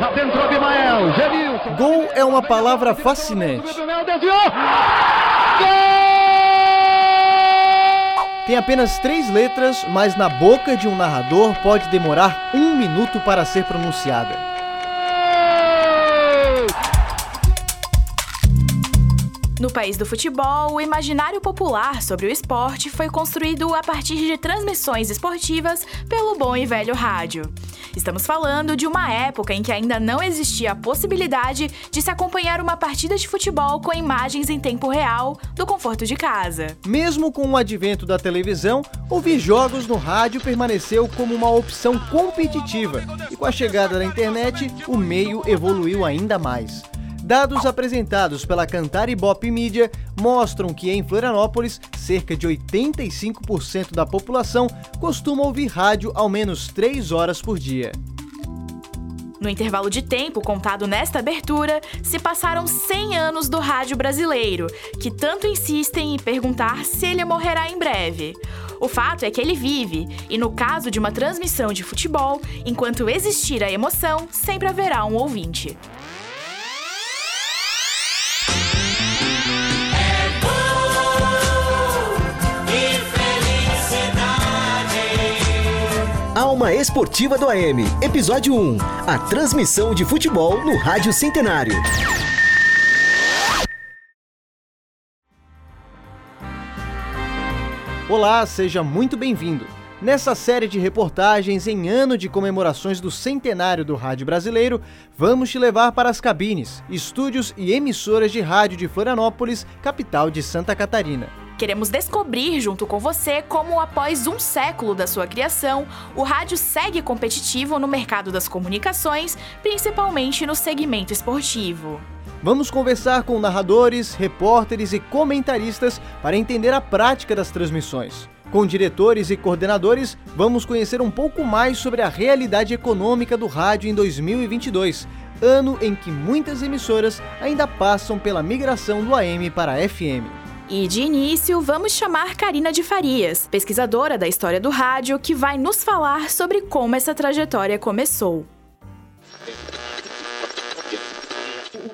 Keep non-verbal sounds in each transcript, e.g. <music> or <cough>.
Tá dentro Abimael, Genilson. Gol é uma palavra fascinante. Tem apenas três letras, mas na boca de um narrador pode demorar um minuto para ser pronunciada. No país do futebol, o imaginário popular sobre o esporte foi construído a partir de transmissões esportivas pelo bom e velho rádio. Estamos falando de uma época em que ainda não existia a possibilidade de se acompanhar uma partida de futebol com imagens em tempo real do conforto de casa. Mesmo com o advento da televisão, ouvir jogos no rádio permaneceu como uma opção competitiva e com a chegada da internet, o meio evoluiu ainda mais. Dados apresentados pela Cantar Ibope Mídia mostram que em Florianópolis, cerca de 85% da população costuma ouvir rádio ao menos 3 horas por dia. No intervalo de tempo contado nesta abertura, se passaram 100 anos do rádio brasileiro, que tanto insistem em perguntar se ele morrerá em breve. O fato é que ele vive, e no caso de uma transmissão de futebol, enquanto existir a emoção, sempre haverá um ouvinte. Alma Esportiva do AM, Episódio 1 A transmissão de futebol no Rádio Centenário. Olá, seja muito bem-vindo. Nessa série de reportagens em ano de comemorações do centenário do rádio brasileiro, vamos te levar para as cabines, estúdios e emissoras de rádio de Florianópolis, capital de Santa Catarina. Queremos descobrir junto com você como, após um século da sua criação, o rádio segue competitivo no mercado das comunicações, principalmente no segmento esportivo. Vamos conversar com narradores, repórteres e comentaristas para entender a prática das transmissões. Com diretores e coordenadores, vamos conhecer um pouco mais sobre a realidade econômica do rádio em 2022, ano em que muitas emissoras ainda passam pela migração do AM para a FM. E de início, vamos chamar Karina de Farias, pesquisadora da história do rádio, que vai nos falar sobre como essa trajetória começou.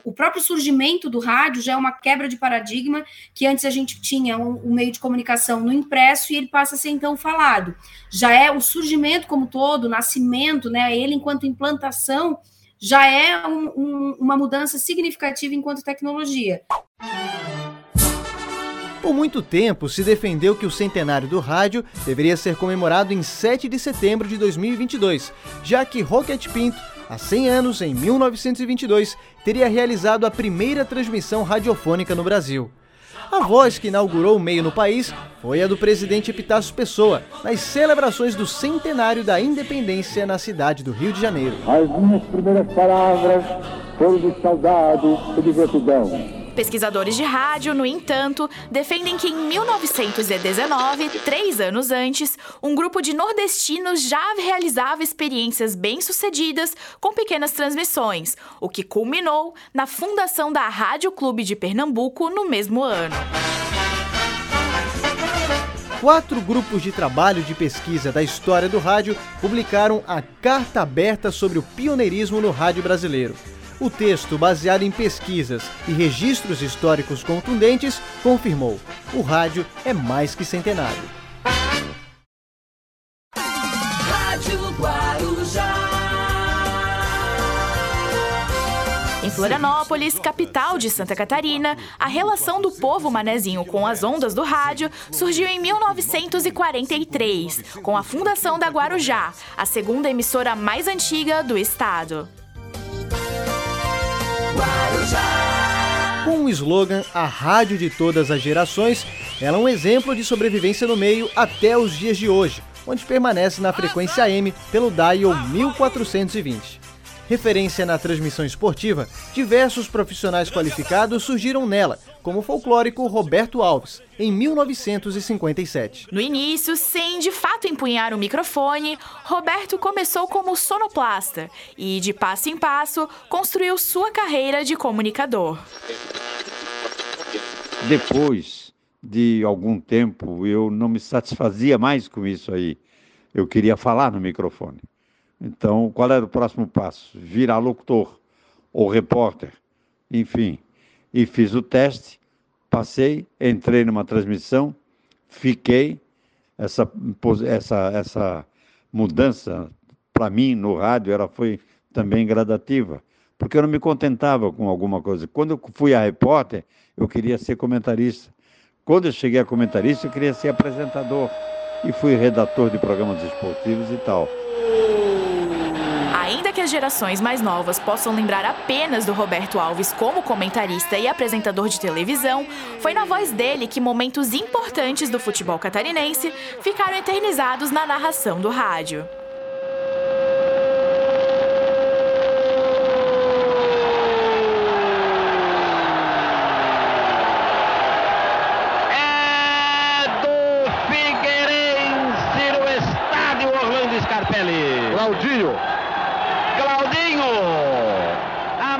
O próprio surgimento do rádio já é uma quebra de paradigma, que antes a gente tinha um, um meio de comunicação no impresso e ele passa a ser então falado. Já é o surgimento como todo, o nascimento, né, ele enquanto implantação, já é um, um, uma mudança significativa enquanto tecnologia. Por muito tempo se defendeu que o centenário do rádio deveria ser comemorado em 7 de setembro de 2022, já que Rocket Pinto, há 100 anos, em 1922, teria realizado a primeira transmissão radiofônica no Brasil. A voz que inaugurou o meio no país foi a do presidente Epitácio Pessoa, nas celebrações do centenário da independência na cidade do Rio de Janeiro. As minhas primeiras palavras foram de saudade e de gratidão Pesquisadores de rádio, no entanto, defendem que em 1919, três anos antes, um grupo de nordestinos já realizava experiências bem-sucedidas com pequenas transmissões, o que culminou na fundação da Rádio Clube de Pernambuco no mesmo ano. Quatro grupos de trabalho de pesquisa da história do rádio publicaram a Carta Aberta sobre o Pioneirismo no Rádio Brasileiro. O texto, baseado em pesquisas e registros históricos contundentes, confirmou: o rádio é mais que centenário. Rádio Guarujá. Em Florianópolis, capital de Santa Catarina, a relação do povo manezinho com as ondas do rádio surgiu em 1943, com a fundação da Guarujá, a segunda emissora mais antiga do estado. Com o slogan A Rádio de Todas as Gerações, ela é um exemplo de sobrevivência no meio até os dias de hoje, onde permanece na frequência AM pelo dial 1420. Referência na transmissão esportiva, diversos profissionais qualificados surgiram nela, como o folclórico Roberto Alves, em 1957. No início, sem de fato empunhar o microfone, Roberto começou como sonoplasta e, de passo em passo, construiu sua carreira de comunicador. Depois de algum tempo, eu não me satisfazia mais com isso aí. Eu queria falar no microfone. Então, qual era o próximo passo? Virar locutor ou repórter, enfim. E fiz o teste, passei, entrei numa transmissão, fiquei. Essa, essa, essa mudança, para mim, no rádio, ela foi também gradativa, porque eu não me contentava com alguma coisa. Quando eu fui a repórter, eu queria ser comentarista. Quando eu cheguei a comentarista, eu queria ser apresentador e fui redator de programas esportivos e tal. Que as gerações mais novas possam lembrar apenas do Roberto Alves como comentarista e apresentador de televisão, foi na voz dele que momentos importantes do futebol catarinense ficaram eternizados na narração do rádio. Claudinho. Claudinho. A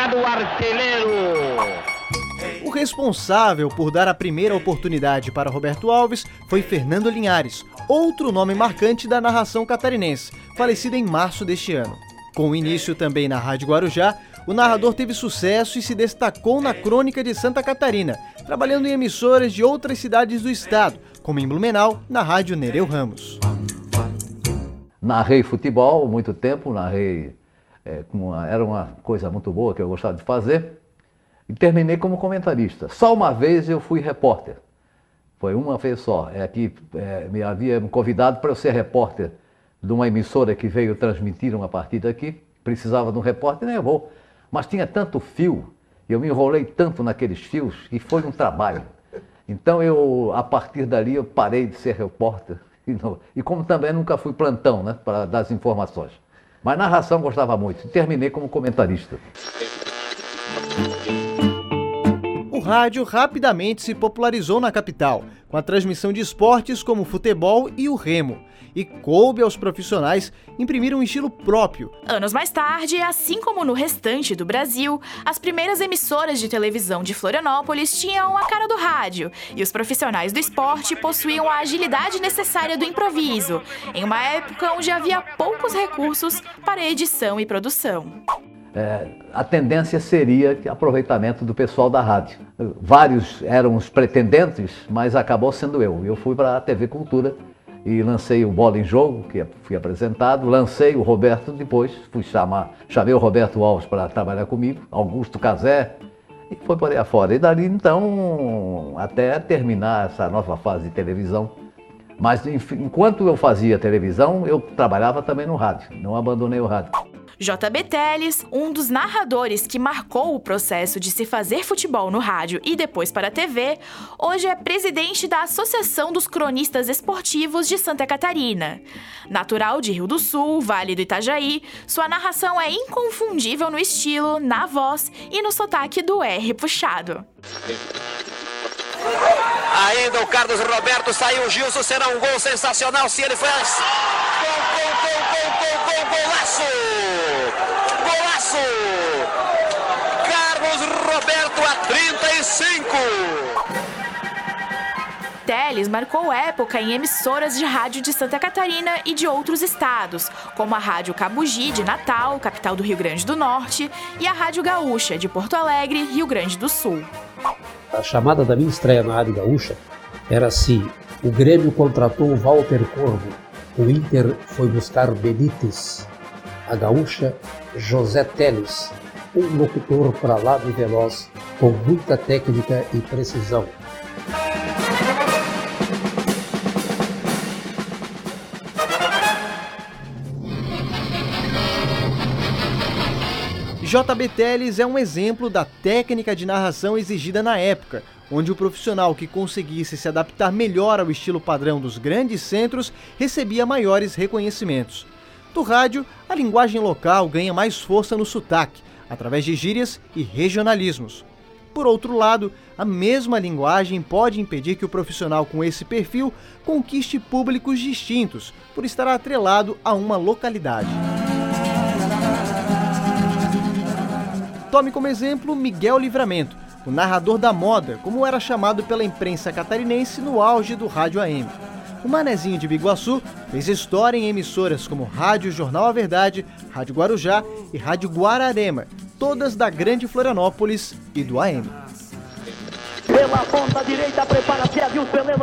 marca do artilheiro. O responsável por dar a primeira oportunidade para Roberto Alves foi Fernando Linhares, outro nome marcante da narração catarinense, falecido em março deste ano. Com o início também na Rádio Guarujá, o narrador teve sucesso e se destacou na crônica de Santa Catarina, trabalhando em emissoras de outras cidades do estado, como em Blumenau, na Rádio Nereu Ramos. Narrei futebol muito tempo, narrei. É, uma, era uma coisa muito boa que eu gostava de fazer. E terminei como comentarista. Só uma vez eu fui repórter. Foi uma vez só. É que é, me havia convidado para eu ser repórter de uma emissora que veio transmitir uma partida aqui. Precisava de um repórter, nem eu vou. Mas tinha tanto fio, eu me enrolei tanto naqueles fios, que foi um trabalho. Então eu, a partir dali, eu parei de ser repórter <laughs> e, não, e como também nunca fui plantão, né, para dar as informações. Mas narração gostava muito. Terminei como comentarista. Rádio rapidamente se popularizou na capital, com a transmissão de esportes como o futebol e o remo e coube aos profissionais imprimir um estilo próprio. Anos mais tarde, assim como no restante do Brasil, as primeiras emissoras de televisão de Florianópolis tinham a cara do rádio e os profissionais do esporte possuíam a agilidade necessária do improviso, em uma época onde havia poucos recursos para edição e produção. É, a tendência seria aproveitamento do pessoal da rádio. Vários eram os pretendentes, mas acabou sendo eu. Eu fui para a TV Cultura e lancei o Bola em Jogo, que fui apresentado, lancei o Roberto depois, fui chamar, chamei o Roberto Alves para trabalhar comigo, Augusto Casé, e foi por aí afora. E dali então, até terminar essa nova fase de televisão. Mas enquanto eu fazia televisão, eu trabalhava também no rádio, não abandonei o rádio. JB Teles, um dos narradores que marcou o processo de se fazer futebol no rádio e depois para a TV, hoje é presidente da Associação dos Cronistas Esportivos de Santa Catarina. Natural de Rio do Sul, Vale do Itajaí, sua narração é inconfundível no estilo, na voz e no sotaque do R puxado. Ainda o Carlos Roberto saiu, Gilson será um gol sensacional se ele faz. Roberto a 35. Teles marcou época em emissoras de rádio de Santa Catarina e de outros estados, como a Rádio Cabugi de Natal, capital do Rio Grande do Norte, e a Rádio Gaúcha de Porto Alegre, Rio Grande do Sul. A chamada da minha estreia na Rádio Gaúcha era assim: o Grêmio contratou Walter Corvo, o Inter foi buscar Benítez, a Gaúcha José Teles, um locutor para lá de veloz, com muita técnica e precisão. JB Teles é um exemplo da técnica de narração exigida na época, onde o profissional que conseguisse se adaptar melhor ao estilo padrão dos grandes centros recebia maiores reconhecimentos. Do rádio, a linguagem local ganha mais força no sotaque, através de gírias e regionalismos. Por outro lado, a mesma linguagem pode impedir que o profissional com esse perfil conquiste públicos distintos, por estar atrelado a uma localidade. Tome como exemplo Miguel Livramento, o narrador da moda, como era chamado pela imprensa catarinense no auge do rádio AM. O Manezinho de Biguaçu fez história em emissoras como Rádio Jornal A Verdade, Rádio Guarujá e Rádio Guararema, todas da Grande Florianópolis e do AM. Pela ponta direita, prepara-se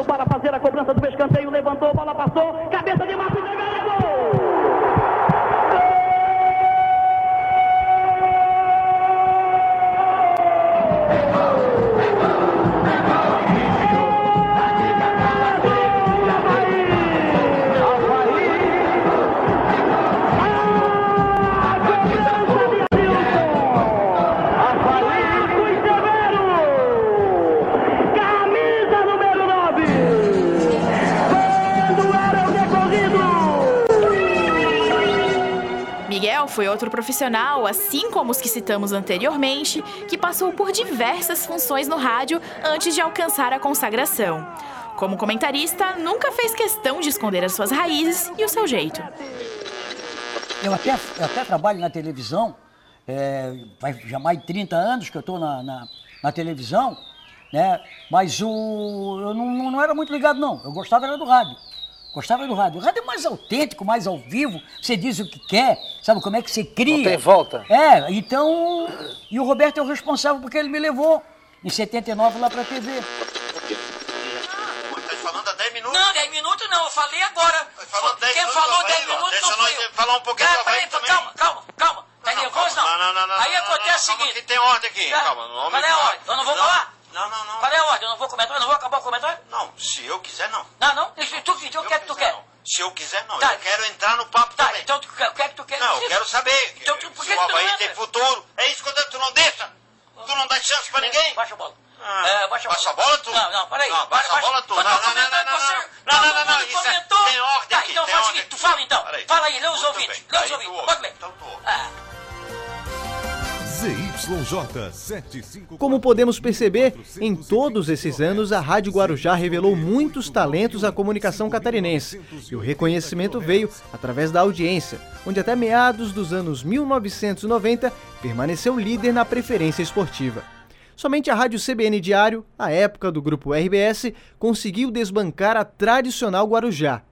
para fazer a cobrança do escanteio. Levantou, bola passou, cabeça de foi outro profissional, assim como os que citamos anteriormente, que passou por diversas funções no rádio antes de alcançar a consagração. Como comentarista, nunca fez questão de esconder as suas raízes e o seu jeito. Eu até, eu até trabalho na televisão, é, vai já mais de 30 anos que eu estou na, na, na, televisão, né? mas o, eu não, não era muito ligado, não. Eu gostava era do rádio. Gostava do rádio. O rádio é mais autêntico, mais ao vivo. Você diz o que quer, sabe como é que você cria. Não tem volta. É, então. E o Roberto é o responsável porque ele me levou em 79 lá pra TV. falando há 10 minutos. Não, 10 minutos não, eu falei agora. Falando 10 Quem minutos, falou aí, 10 minutos deixa não nós falar um pouquinho é, peraí, calma, calma, calma. Tá nervoso não? Não, não, não, não. Aí não, acontece não, o seguinte. que tem ordem aqui. É, Calma, não Qual é a ordem? Eu não vou falar? Não, não, não. Qual é a ordem? Eu não vou comentar, eu não vou acabar o comentário? Não, se eu quiser, não. Não, não? E tu, tu, o que é que tu quer? Se eu quiser, não. Tá. Eu quero entrar no papo Tá, também. então o que é que tu quer Não, eu quero saber. Então, tu, por se que o não Havaí tem futuro. É isso que eu digo, tu não deixa. Tu não dá chance pra ninguém. Baixa a bola. Ah, É, baixa a baixa a bola. tu? Não, não, peraí. Não, baixa a bola, tu. Mas Não, tô não, não, não, com você. não, não, não, não, não, isso é- comentou. tem ordem Tá, aqui, então faz o seguinte, tu fala então. Fala aí, lê os ouvintes. Lê os ouvintes. ouve. Bota bem. Então tu ouve. ZYJ 75. Como podemos perceber, em todos esses anos a Rádio Guarujá revelou muitos talentos à comunicação catarinense, e o reconhecimento veio através da audiência, onde até meados dos anos 1990 permaneceu líder na preferência esportiva. Somente a Rádio CBN Diário, à época do grupo RBS, conseguiu desbancar a tradicional Guarujá.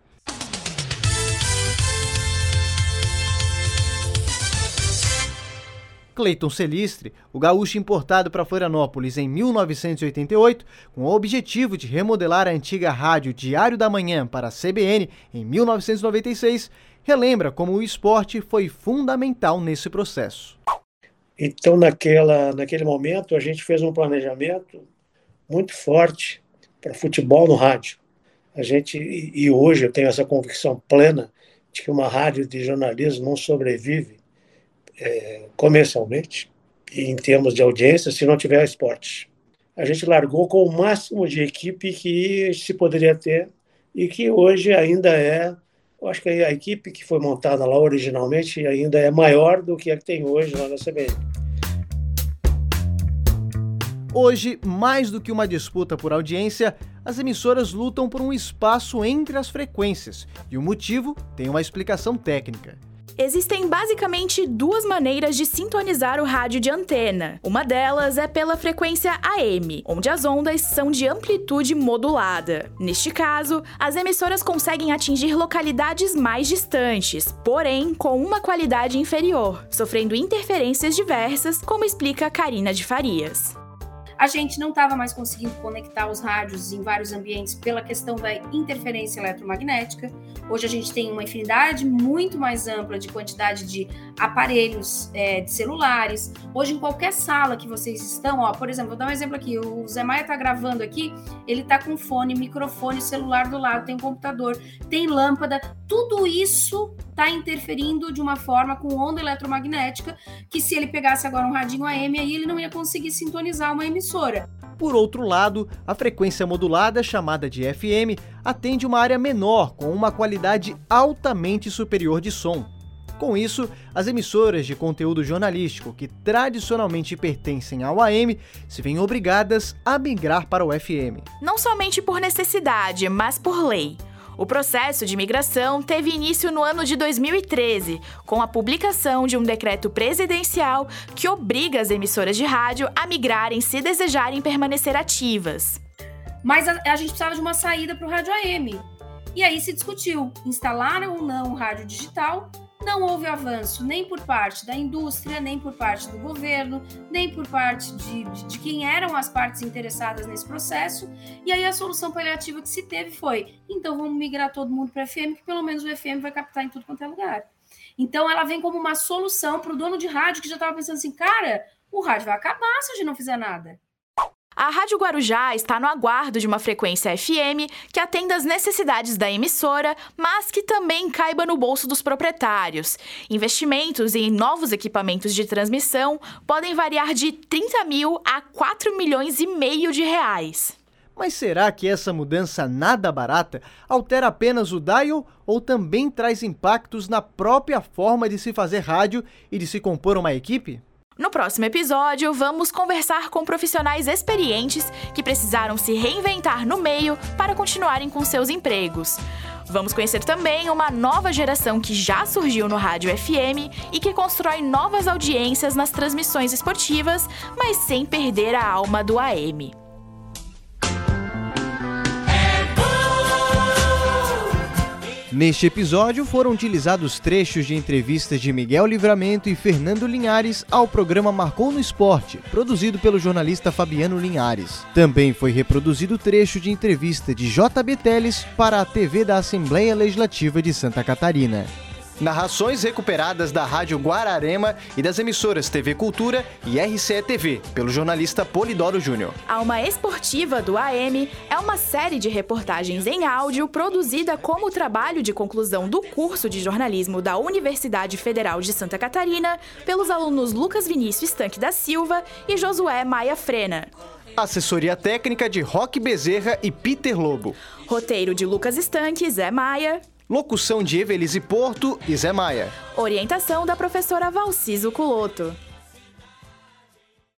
Cleiton Celistre, o gaúcho importado para Florianópolis em 1988, com o objetivo de remodelar a antiga rádio Diário da Manhã para a CBN em 1996, relembra como o esporte foi fundamental nesse processo. Então, naquela, naquele momento, a gente fez um planejamento muito forte para futebol no rádio. A gente e hoje eu tenho essa convicção plena de que uma rádio de jornalismo não sobrevive é, comercialmente e em termos de audiência se não tiver esporte. A gente largou com o máximo de equipe que se poderia ter e que hoje ainda é, eu acho que a equipe que foi montada lá originalmente ainda é maior do que a que tem hoje lá na CBN. Hoje, mais do que uma disputa por audiência, as emissoras lutam por um espaço entre as frequências, e o motivo tem uma explicação técnica. Existem basicamente duas maneiras de sintonizar o rádio de antena. Uma delas é pela frequência AM, onde as ondas são de amplitude modulada. Neste caso, as emissoras conseguem atingir localidades mais distantes, porém com uma qualidade inferior, sofrendo interferências diversas, como explica Karina de Farias. A gente não estava mais conseguindo conectar os rádios em vários ambientes pela questão da interferência eletromagnética. Hoje a gente tem uma infinidade muito mais ampla de quantidade de aparelhos é, de celulares. Hoje, em qualquer sala que vocês estão, ó, por exemplo, vou dar um exemplo aqui. O Zé Maia está gravando aqui, ele está com fone, microfone, celular do lado, tem um computador, tem lâmpada. Tudo isso está interferindo de uma forma com onda eletromagnética que se ele pegasse agora um radinho AM aí ele não ia conseguir sintonizar uma emissora. Por outro lado, a frequência modulada, chamada de FM, atende uma área menor com uma qualidade altamente superior de som. Com isso, as emissoras de conteúdo jornalístico que tradicionalmente pertencem ao AM se veem obrigadas a migrar para o FM. Não somente por necessidade, mas por lei. O processo de migração teve início no ano de 2013, com a publicação de um decreto presidencial que obriga as emissoras de rádio a migrarem se desejarem permanecer ativas. Mas a, a gente precisava de uma saída para o rádio AM. E aí se discutiu instalar ou não o rádio digital. Não houve avanço nem por parte da indústria, nem por parte do governo, nem por parte de, de, de quem eram as partes interessadas nesse processo. E aí a solução paliativa que se teve foi: então vamos migrar todo mundo para FM, que pelo menos o FM vai captar em tudo quanto é lugar. Então ela vem como uma solução para o dono de rádio que já estava pensando assim, cara, o rádio vai acabar se a gente não fizer nada. A Rádio Guarujá está no aguardo de uma frequência FM que atenda às necessidades da emissora, mas que também caiba no bolso dos proprietários. Investimentos em novos equipamentos de transmissão podem variar de 30 mil a 4 milhões e meio de reais. Mas será que essa mudança nada barata altera apenas o dial ou também traz impactos na própria forma de se fazer rádio e de se compor uma equipe? No próximo episódio, vamos conversar com profissionais experientes que precisaram se reinventar no meio para continuarem com seus empregos. Vamos conhecer também uma nova geração que já surgiu no rádio FM e que constrói novas audiências nas transmissões esportivas, mas sem perder a alma do AM. Neste episódio foram utilizados trechos de entrevistas de Miguel Livramento e Fernando Linhares ao programa Marcou no Esporte, produzido pelo jornalista Fabiano Linhares. Também foi reproduzido trecho de entrevista de JB Teles para a TV da Assembleia Legislativa de Santa Catarina. Narrações recuperadas da Rádio Guararema e das emissoras TV Cultura e RCE TV, pelo jornalista Polidoro Júnior. Alma Esportiva do AM é uma série de reportagens em áudio produzida como trabalho de conclusão do curso de jornalismo da Universidade Federal de Santa Catarina pelos alunos Lucas Vinícius Estanque da Silva e Josué Maia Frena. Assessoria técnica de Roque Bezerra e Peter Lobo. Roteiro de Lucas Estanque, Zé Maia. Locução de Evelise Porto e Zé Maia. Orientação da professora Valciso Culoto.